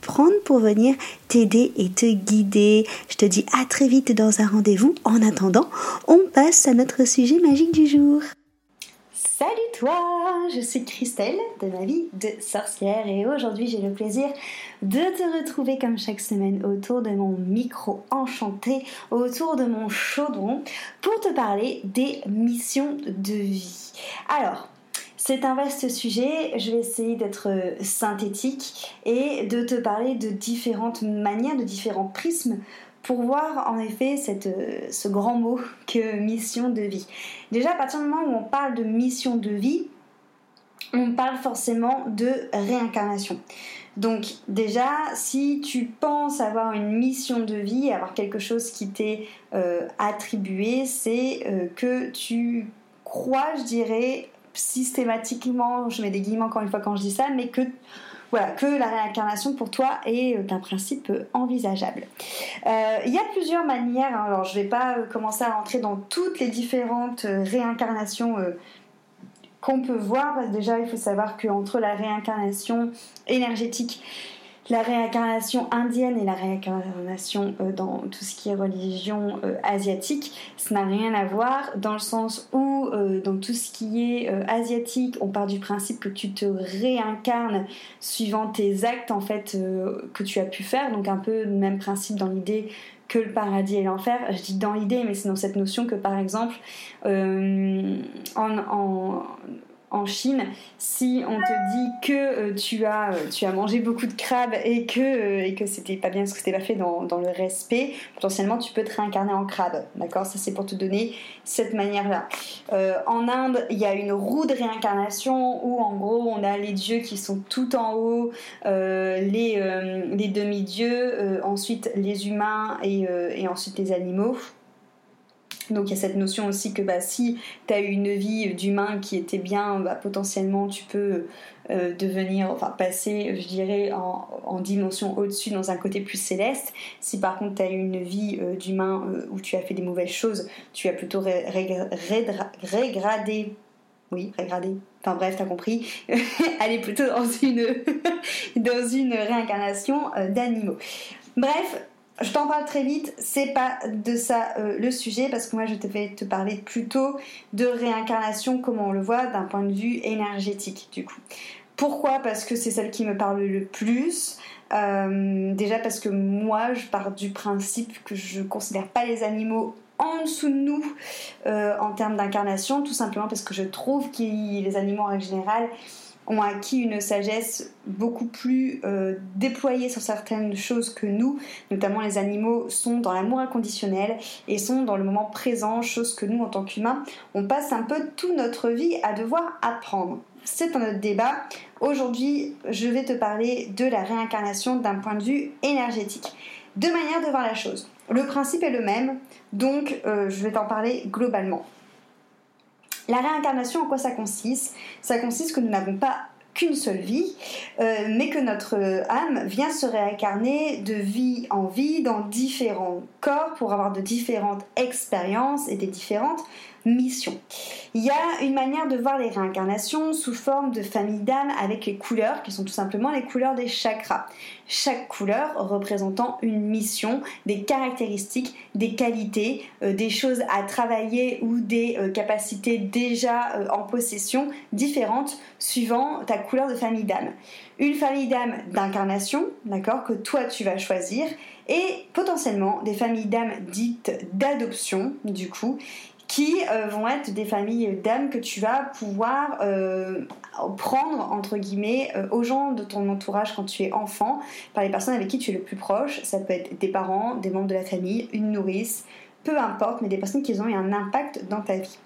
prendre pour venir t'aider et te guider. Je te dis à très vite dans un rendez-vous. En attendant, on passe à notre sujet magique du jour. Salut toi, je suis Christelle de ma vie de sorcière et aujourd'hui j'ai le plaisir de te retrouver comme chaque semaine autour de mon micro enchanté, autour de mon chaudron pour te parler des missions de vie. Alors, c'est un vaste sujet, je vais essayer d'être euh, synthétique et de te parler de différentes manières, de différents prismes pour voir en effet euh, ce grand mot que mission de vie. Déjà à partir du moment où on parle de mission de vie, on parle forcément de réincarnation. Donc déjà, si tu penses avoir une mission de vie, avoir quelque chose qui t'est euh, attribué, c'est que tu crois, je dirais, systématiquement, je mets des guillemets encore une fois quand je dis ça, mais que voilà, que la réincarnation pour toi est euh, un principe euh, envisageable. Euh, il y a plusieurs manières, hein. alors je ne vais pas commencer à rentrer dans toutes les différentes réincarnations qu'on peut voir, parce que déjà il faut savoir qu'entre la réincarnation énergétique la réincarnation indienne et la réincarnation euh, dans tout ce qui est religion euh, asiatique, ça n'a rien à voir dans le sens où euh, dans tout ce qui est asiatique, on part du principe que tu te réincarnes suivant tes actes en fait que tu as pu faire, donc un peu le même principe dans l'idée que le paradis et l'enfer. Je dis dans l'idée, mais c'est dans cette notion que par exemple en en Chine, si on te dit que euh, tu, as, euh, tu as mangé beaucoup de crabes et que, euh, et que c'était pas bien ce que c'était pas fait dans, le respect, potentiellement tu peux te réincarner en crabe. D'accord? Ça c'est pour te donner cette manière-là. en Inde, il y a une roue de réincarnation où en gros on a les dieux qui sont tout en haut, les, demi-dieux, ensuite les humains et ensuite les animaux. Donc il y a cette notion aussi que bah, si tu as eu une vie d'humain qui était bien, bah, potentiellement tu peux euh, devenir, enfin passer, je dirais, en, dimension au-dessus dans un côté plus céleste. Si par contre tu as eu une vie euh, d'humain euh, où tu as fait des mauvaises choses, tu as plutôt régradé. Oui, régradé. Enfin bref, t'as compris. Aller plutôt dans une, dans une réincarnation d'animaux. Bref, je t'en parle très vite, c'est pas de ça euh, le sujet parce que moi je vais te parler plutôt de réincarnation comme on le voit d'un point de vue énergétique du coup. Pourquoi? Parce que c'est celle qui me parle le plus. Euh, déjà parce que moi je pars du principe que je considère pas les animaux en dessous de nous euh, en termes d'incarnation, tout simplement parce que je trouve que les animaux en général ont acquis une sagesse beaucoup plus euh, déployée sur certaines choses que nous, notamment les animaux sont dans l'amour inconditionnel et sont dans le moment présent, chose que nous en tant qu'humains, on passe un peu toute notre vie à devoir apprendre. C'est un autre débat. Aujourd'hui, je vais te parler de la réincarnation d'un point de vue énergétique. Deux manières de voir la chose. Le principe est le même, donc euh, je vais t'en parler globalement. La réincarnation, en quoi ça consiste? Ça consiste que nous n'avons pas qu'une seule vie, euh, mais que notre âme vient se réincarner de vie en vie dans différents corps pour avoir de différentes expériences et des différentes mission. Il y a une manière de voir les réincarnations sous forme de famille d'âmes avec les couleurs qui sont tout simplement les couleurs des chakras. Chaque couleur représentant une mission, des caractéristiques, des qualités, euh, des choses à travailler ou des euh, capacités déjà euh, en possession différentes suivant ta couleur de famille d'âme. Une famille d'âme d'incarnation, d'accord, que toi tu vas choisir et potentiellement des familles d'âmes dites d'adoption, du coup, qui euh, vont être des familles d'âmes que tu vas pouvoir euh, prendre entre guillemets euh, aux gens de ton entourage quand tu es enfant, par les personnes avec qui tu es le plus proche. Ça peut être des parents, des membres de la famille, une nourrice, peu importe, mais des personnes qui ont eu un impact dans ta vie.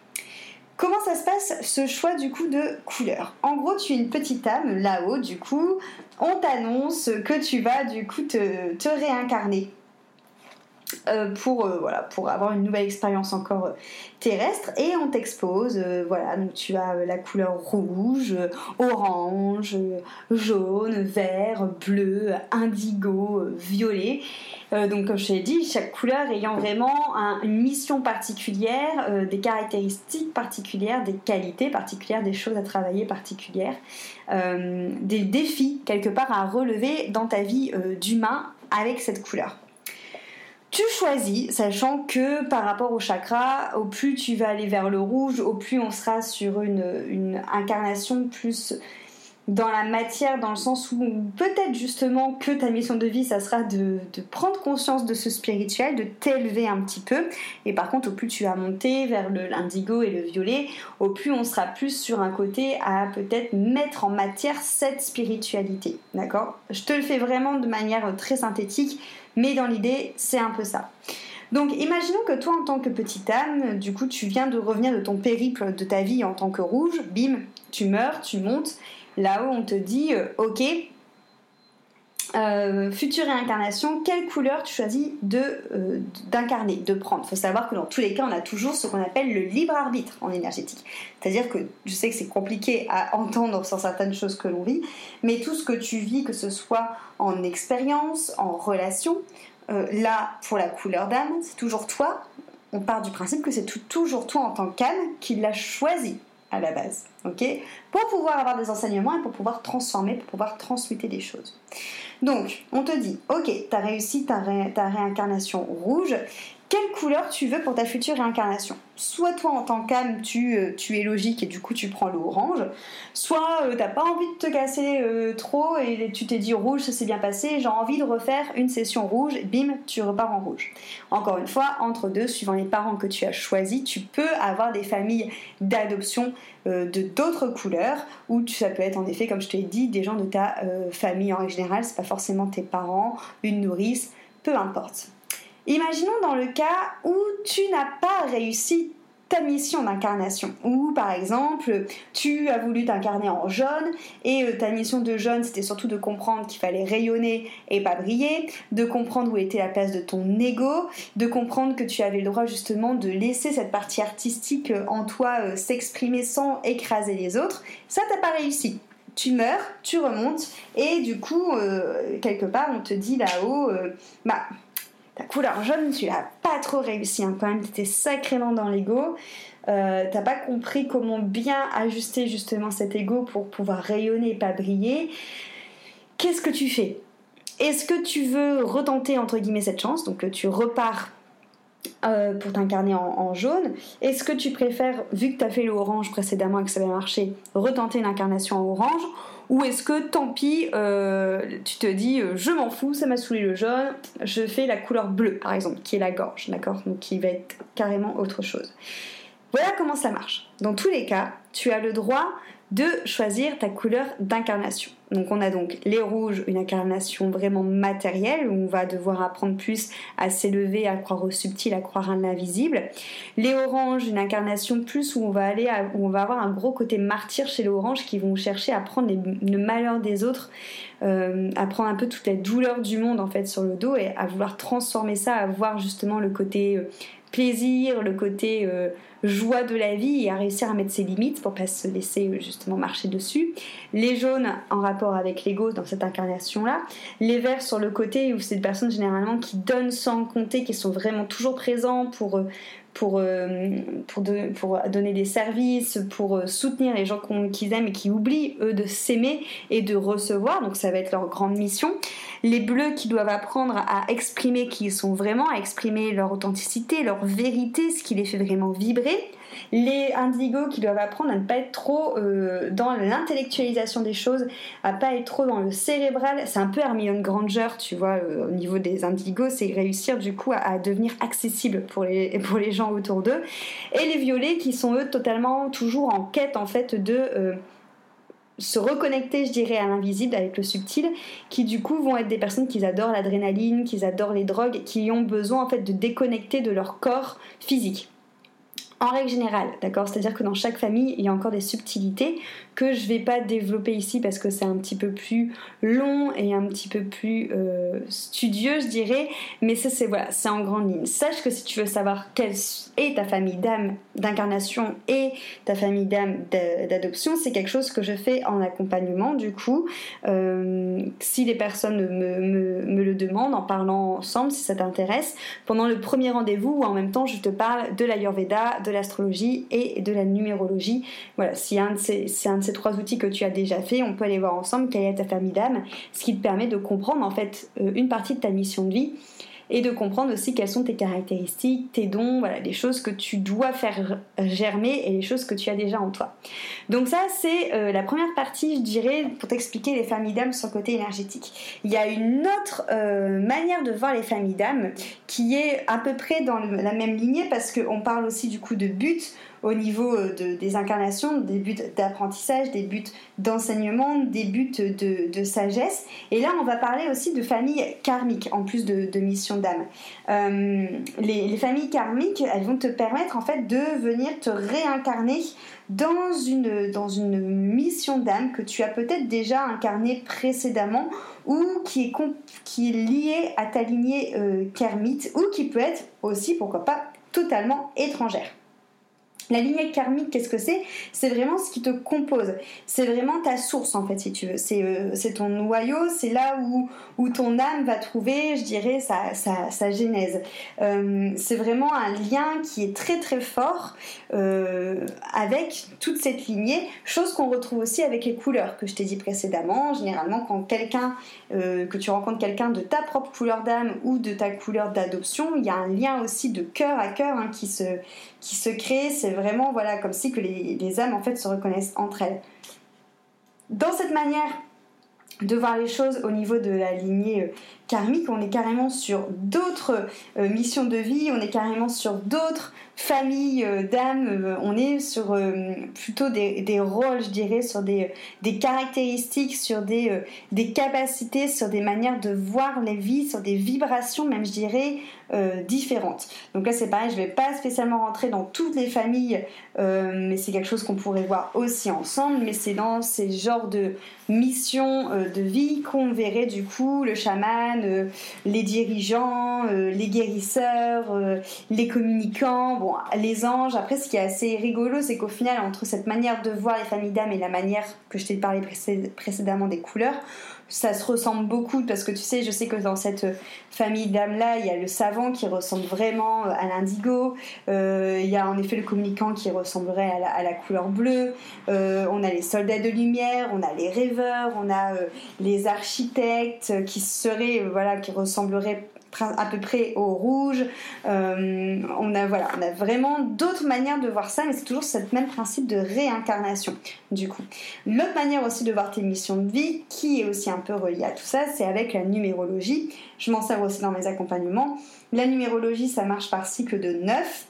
Comment ça se passe ce choix du coup de couleur? En gros, tu es une petite âme là-haut, du coup, on t'annonce que tu vas du coup te réincarner pour, euh, voilà, pour avoir une nouvelle expérience encore euh, terrestre. Et on t'expose voilà donc tu as la couleur rouge orange jaune vert bleu indigo violet. Donc comme je t'ai dit chaque couleur ayant vraiment une mission particulière des caractéristiques particulières des qualités particulières des choses à travailler particulières des défis quelque part à relever dans ta vie d'humain avec cette couleur tu choisis, sachant que par rapport au chakra, au plus tu vas aller vers le rouge, au plus on sera sur une, incarnation plus dans la matière, dans le sens où peut-être justement que ta mission de vie, ça sera de, prendre conscience de ce spirituel, de t'élever un petit peu. Et par contre, au plus tu vas monter vers l'indigo et le violet, au plus on sera plus sur un côté à peut-être mettre en matière cette spiritualité. D'accord? Je te le fais vraiment de manière très synthétique mais dans l'idée, c'est un peu ça. Donc imaginons que toi en tant que petite âme, du coup tu viens de revenir de ton périple de ta vie en tant que rouge, bim, tu meurs, tu montes, là-haut on te dit euh, ok, euh, future réincarnation, quelle couleur tu choisis de euh, d'incarner, de prendre? Il faut savoir que dans tous les cas, on a toujours ce qu'on appelle le libre arbitre en énergétique. C'est-à-dire que je sais que c'est compliqué à entendre sur certaines choses que l'on vit, mais tout ce que tu vis, que ce soit en expérience, en relation, euh, là, pour la couleur d'âme, c'est toujours toi. On part du principe que c'est toujours toi en tant qu'âme qui l'a choisi la base, ok? Pour pouvoir avoir des enseignements et pour pouvoir transformer, pour pouvoir transmuter des choses. Donc, on te dit, ok, tu as réussi ta réincarnation rouge, quelle couleur tu veux pour ta future réincarnation. Soit toi en tant qu'âme tu, euh, es logique et du coup tu prends le orange, soit euh, t'as pas envie de te casser euh, trop et tu t'es dit rouge ça s'est bien passé, j'ai envie de refaire une session rouge, bim tu repars en rouge. Encore une fois, entre deux, suivant les parents que tu as choisis, tu peux avoir des familles d'adoption de d'autres couleurs ou ça peut être en effet comme je te l'ai dit des gens de ta famille en général, c'est pas forcément tes parents, une nourrice, peu importe. Imaginons dans le cas où tu n'as pas réussi ta mission d'incarnation. Ou par exemple, tu as voulu t'incarner en jaune et euh, ta mission de jaune c'était surtout de comprendre qu'il fallait rayonner et pas briller, de comprendre où était la place de ton ego, de comprendre que tu avais le droit justement de laisser cette partie artistique euh, en toi euh, s'exprimer sans écraser les autres. Ça t'as pas réussi tu meurs, tu remontes, et du coup, quelque part, on te dit là-haut, bah, ta couleur jaune, tu l'as pas trop réussi hein, quand même, t'étais sacrément dans l'ego. Euh, t'as pas compris comment bien ajuster justement cet ego pour pouvoir rayonner et pas briller. Qu'est-ce que tu fais? Est-ce que tu veux retenter entre guillemets cette chance? Donc tu repars euh, pour t'incarner en, jaune Est-ce que tu préfères, vu que tu as fait le orange précédemment et que ça avait marché, retenter l'incarnation en orange? Ou est-ce que tant pis, euh, tu te dis euh, je m'en fous, ça m'a saoulé le jaune, je fais la couleur bleue par exemple, qui est la gorge, d'accord? Donc qui va être carrément autre chose. Voilà comment ça marche. Dans tous les cas, tu as le droit de choisir ta couleur d'incarnation. Donc on a donc les rouges, une incarnation vraiment matérielle où on va devoir apprendre plus à s'élever, à croire au subtil, à croire à l'invisible. Les oranges, une incarnation plus où on va aller, où on va avoir un gros côté martyr chez les oranges qui vont chercher à prendre le malheur des autres, euh, à prendre un peu toute la douleur du monde en fait sur le dos et à vouloir transformer ça, à voir justement le côté euh, plaisir, le côté euh, joie de la vie et à réussir à mettre ses limites pour pas se laisser euh, justement marcher dessus. Les jaunes en rapport avec l'ego dans cette incarnation-là. Les verts sur le côté où c'est des personnes généralement qui donnent sans compter, qui sont vraiment toujours présents pour euh, pour, pour, pour, donner des services, pour soutenir les gens qu'ils aiment et qui oublient, eux, de s'aimer et de recevoir. Donc ça va être leur grande mission les bleus qui doivent apprendre à exprimer qui ils sont vraiment, à exprimer leur authenticité, leur vérité, ce qui les fait vraiment vibrer. Les indigos qui doivent apprendre à ne pas être trop euh, dans l'intellectualisation des choses, à pas être trop dans le cérébral. C'est un peu Hermione Granger, tu vois, euh, au niveau des indigos, c'est réussir du coup à, devenir accessible pour les, pour gens autour d'eux. Et les violets qui sont eux totalement toujours en quête en fait de euh, se reconnecter, je dirais, à l'invisible avec le subtil, qui du coup vont être des personnes qui adorent l'adrénaline, qui adorent les drogues, qui ont besoin en fait de déconnecter de leur corps physique en règle générale, d'accord? C'est-à-dire que dans chaque famille, il y a encore des subtilités que je vais pas développer ici parce que c'est un petit peu plus long et un petit peu plus euh, studieux, je dirais. Mais ça, c'est voilà, c'est en grande ligne. Sache que si tu veux savoir quelle est ta famille d'âme d'incarnation et ta famille d'âme d'adoption, c'est quelque chose que je fais en accompagnement. Du coup, euh, si les personnes me, me, me, le demandent, en parlant ensemble, si ça t'intéresse, pendant le premier rendez-vous, ou en même temps, je te parle de l'Ayurveda, de l'astrologie et de la numérologie. Voilà, si un c'est un de ces trois outils que tu as déjà fait, on peut aller voir ensemble quelle est ta famille d'âme, ce qui te permet de comprendre en fait euh, une partie de ta mission de vie et de comprendre aussi quelles sont tes caractéristiques, tes dons, voilà, les choses que tu dois faire germer et les choses que tu as déjà en toi. Donc ça, c'est euh, la première partie, je dirais, pour t'expliquer les familles d'âmes sur le côté énergétique. Il y a une autre euh, manière de voir les familles d'âmes qui est à peu près dans la même lignée parce qu'on parle aussi du coup de but au niveau euh, des incarnations, des buts d'apprentissage, des buts d'enseignement, des buts de, sagesse. Et là, on va parler aussi de familles karmiques, en plus de, mission d'âme. Euh, les, familles karmiques, elles vont te permettre en fait de venir te réincarner dans une, dans une mission d'âme que tu as peut-être déjà incarnée précédemment ou qui est, qui est liée à ta lignée euh, karmite ou qui peut être aussi, pourquoi pas, totalement étrangère. La lignée karmique, qu'est-ce que c'est? C'est vraiment ce qui te compose. C'est vraiment ta source, en fait, si tu veux. C'est euh, ton noyau, c'est là où, ton âme va trouver, je dirais, sa genèse. Euh, c'est vraiment un lien qui est très très fort euh, avec toute cette lignée, chose qu'on retrouve aussi avec les couleurs que je t'ai dit précédemment. Généralement, quand quelqu'un, que tu rencontres quelqu'un de ta propre couleur d'âme ou de ta couleur d'adoption, il y a un lien aussi de cœur à cœur hein, qui, se, qui se crée. C'est vraiment voilà comme si les âmes en fait se reconnaissent entre elles. Dans cette manière de voir les choses au niveau de la lignée euh, karmique, on est carrément sur d'autres euh, missions de vie, on est carrément sur d'autres familles euh, d'âmes, on est sur plutôt des, rôles, je dirais, sur des, des caractéristiques, sur des, des capacités, sur des manières de voir les vies, sur des vibrations même, je dirais, différentes. Donc là, c'est pareil, je ne vais pas spécialement rentrer dans toutes les familles, mais c'est quelque chose qu'on pourrait voir aussi ensemble, mais c'est dans ces genres de missions de vie qu'on verrait du coup le chaman, euh, les dirigeants, euh, les guérisseurs, euh, les communicants, les anges. Après, ce qui est assez rigolo, c'est qu'au final, entre cette manière de voir les familles d'âmes et la manière que je t'ai parlé précédemment des couleurs, ça se ressemble beaucoup parce que tu sais, je sais que dans cette famille d'âmes là, il y a le savant qui ressemble vraiment à l'indigo, il y a en effet le communicant qui ressemblerait à la, couleur bleue, on a les soldats de lumière, on a les rêveurs, on a les architectes qui seraient, euh, voilà, qui ressembleraient à peu près au rouge. Euh, on a voilà, on a vraiment d'autres manières de voir ça, mais c'est toujours ce même principe de réincarnation. Du coup, l'autre manière aussi de voir tes missions de vie, qui est aussi un peu reliée à tout ça, c'est avec la numérologie. Je m'en sers aussi dans mes accompagnements. La numérologie, ça marche par cycle de 9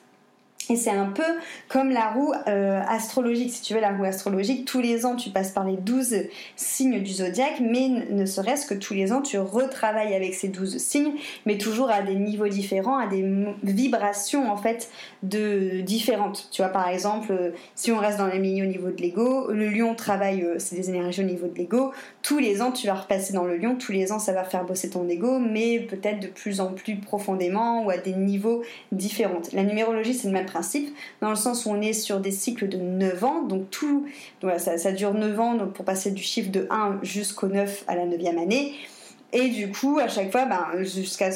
et c'est un peu comme la roue euh, astrologique, si tu veux, la roue astrologique, tous les ans tu passes par les 12 signes du zodiaque, mais ne serait-ce que tous les ans tu retravailles avec ces 12 signes, mais toujours à des niveaux différents, à des vibrations en fait de différentes. Tu vois, par exemple, euh, si on reste dans les milieux au niveau de l'ego, le lion travaille, euh, c'est des énergies au niveau de l'ego, tous les ans tu vas repasser dans le lion, tous les ans ça va faire bosser ton ego, mais peut-être de plus en plus profondément ou à des niveaux différents. La numérologie c'est le même dans le sens où on est sur des cycles de 9 ans, donc tout, ça, ça, dure 9 ans donc pour passer du chiffre de 1 jusqu'au 9 à la 9e année. Et du coup, à chaque fois, ben, jusqu'à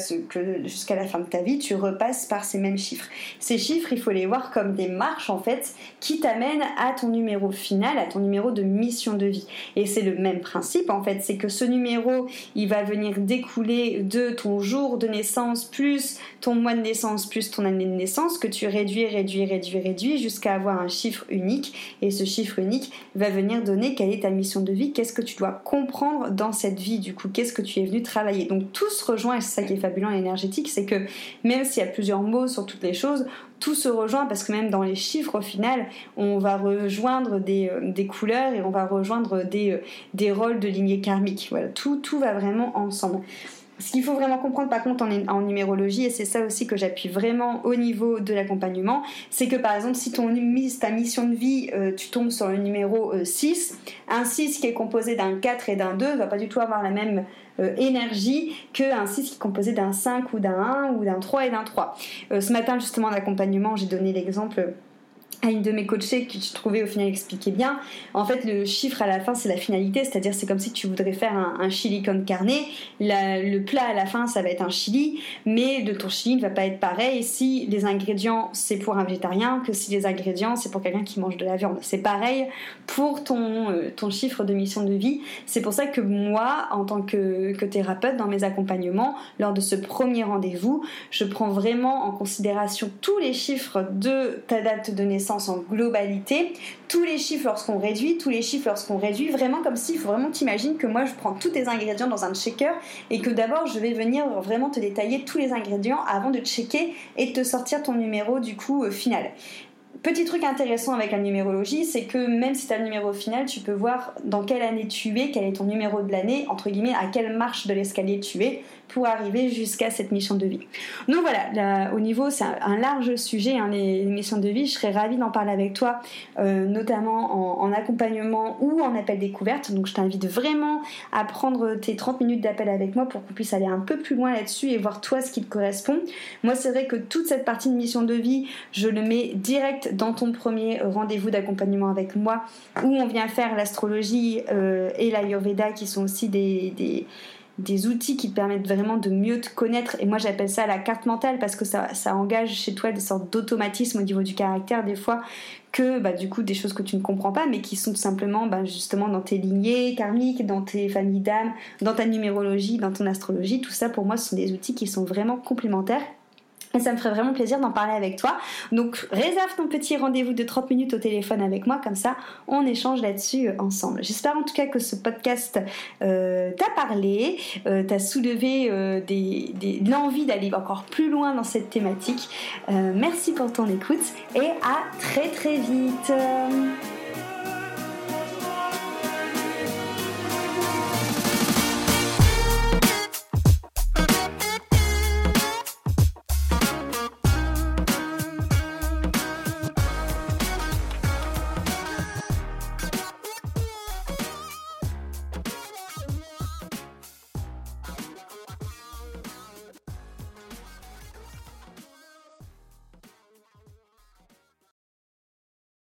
jusqu'à la fin de ta vie, tu repasses par ces mêmes chiffres. Ces chiffres, il faut les voir comme des marches, en fait, qui t'amènent à ton numéro final, à ton numéro de mission de vie. Et c'est le même principe, en fait. C'est que ce numéro, il va venir découler de ton jour de naissance, plus ton mois de naissance, plus ton année de naissance, que tu réduis, réduis, réduis, réduis, jusqu'à avoir un chiffre unique. Et ce chiffre unique va venir donner quelle est ta mission de vie, qu'est-ce que tu dois comprendre dans cette vie, du coup, qu'est-ce que tu es travailler. Donc tout se rejoint et c'est ça qui est fabuleux en énergétique, c'est que même s'il y a plusieurs mots sur toutes les choses, tout se rejoint parce que même dans les chiffres au final, on va rejoindre des, des couleurs et on va rejoindre des, des rôles de lignée karmique. Voilà, tout, tout va vraiment ensemble. Ce qu'il faut vraiment comprendre par contre en, numérologie, et c'est ça aussi que j'appuie vraiment au niveau de l'accompagnement, c'est que par exemple si ta mission de vie, euh, tu tombes sur le numéro 6, euh, un 6 qui est composé d'un 4 et d'un 2 va pas du tout avoir la même euh, énergie qu'un 6 qui est composé d'un 5 ou d'un 1 ou d'un 3 et d'un 3. ce matin justement en accompagnement, j'ai donné l'exemple à une de mes coachées qui je trouvais au final expliquait bien. En fait, le chiffre à la fin, c'est la finalité, c'est-à-dire c'est comme si tu voudrais faire un, chili con carne. le plat à la fin, ça va être un chili, mais de ton chili ne va pas être pareil si les ingrédients c'est pour un végétarien que si les ingrédients c'est pour quelqu'un qui mange de la viande. C'est pareil pour ton, euh, ton chiffre de mission de vie. C'est pour ça que moi, en tant que, que thérapeute, dans mes accompagnements, lors de ce premier rendez-vous, je prends vraiment en considération tous les chiffres de ta date de naissance en globalité, tous les chiffres lorsqu'on réduit, tous les chiffres lorsqu'on réduit, vraiment comme s'il faut vraiment t'imaginer que moi je prends tous tes ingrédients dans un checker et que d'abord je vais venir vraiment te détailler tous les ingrédients avant de checker et de te sortir ton numéro du coup euh, final. Petit truc intéressant avec la numérologie, c'est que même si tu as le numéro final, tu peux voir dans quelle année tu es, quel est ton numéro de l'année, entre guillemets, à quelle marche de l'escalier tu es pour arriver jusqu'à cette mission de vie. Donc voilà, au niveau, c'est un, large sujet, hein, les, missions de vie. Je serais ravie d'en parler avec toi, euh, notamment en, accompagnement ou en appel découverte. Donc je t'invite vraiment à prendre tes 30 minutes d'appel avec moi pour qu'on puisse aller un peu plus loin là-dessus et voir toi ce qui te correspond. Moi, c'est vrai que toute cette partie de mission de vie, je le mets direct dans ton premier rendez-vous d'accompagnement avec moi où on vient faire l'astrologie euh, et l'ayurveda qui sont aussi des, des outils qui te permettent vraiment de mieux te connaître. Et moi, j'appelle ça la carte mentale parce que ça, engage chez toi des sortes d'automatismes au niveau du caractère, des fois, que bah, du coup, des choses que tu ne comprends pas, mais qui sont tout simplement bah, justement dans tes lignées karmiques, dans tes familles d'âmes, dans ta numérologie, dans ton astrologie. Tout ça, pour moi, ce sont des outils qui sont vraiment complémentaires et ça me ferait vraiment plaisir d'en parler avec toi. Donc réserve ton petit rendez-vous de 30 minutes au téléphone avec moi, comme ça on échange là-dessus euh, ensemble. J'espère en tout cas que ce podcast euh, t'a parlé, euh, t'a soulevé l'envie d'aller encore plus loin dans cette thématique. merci pour ton écoute et à très très vite.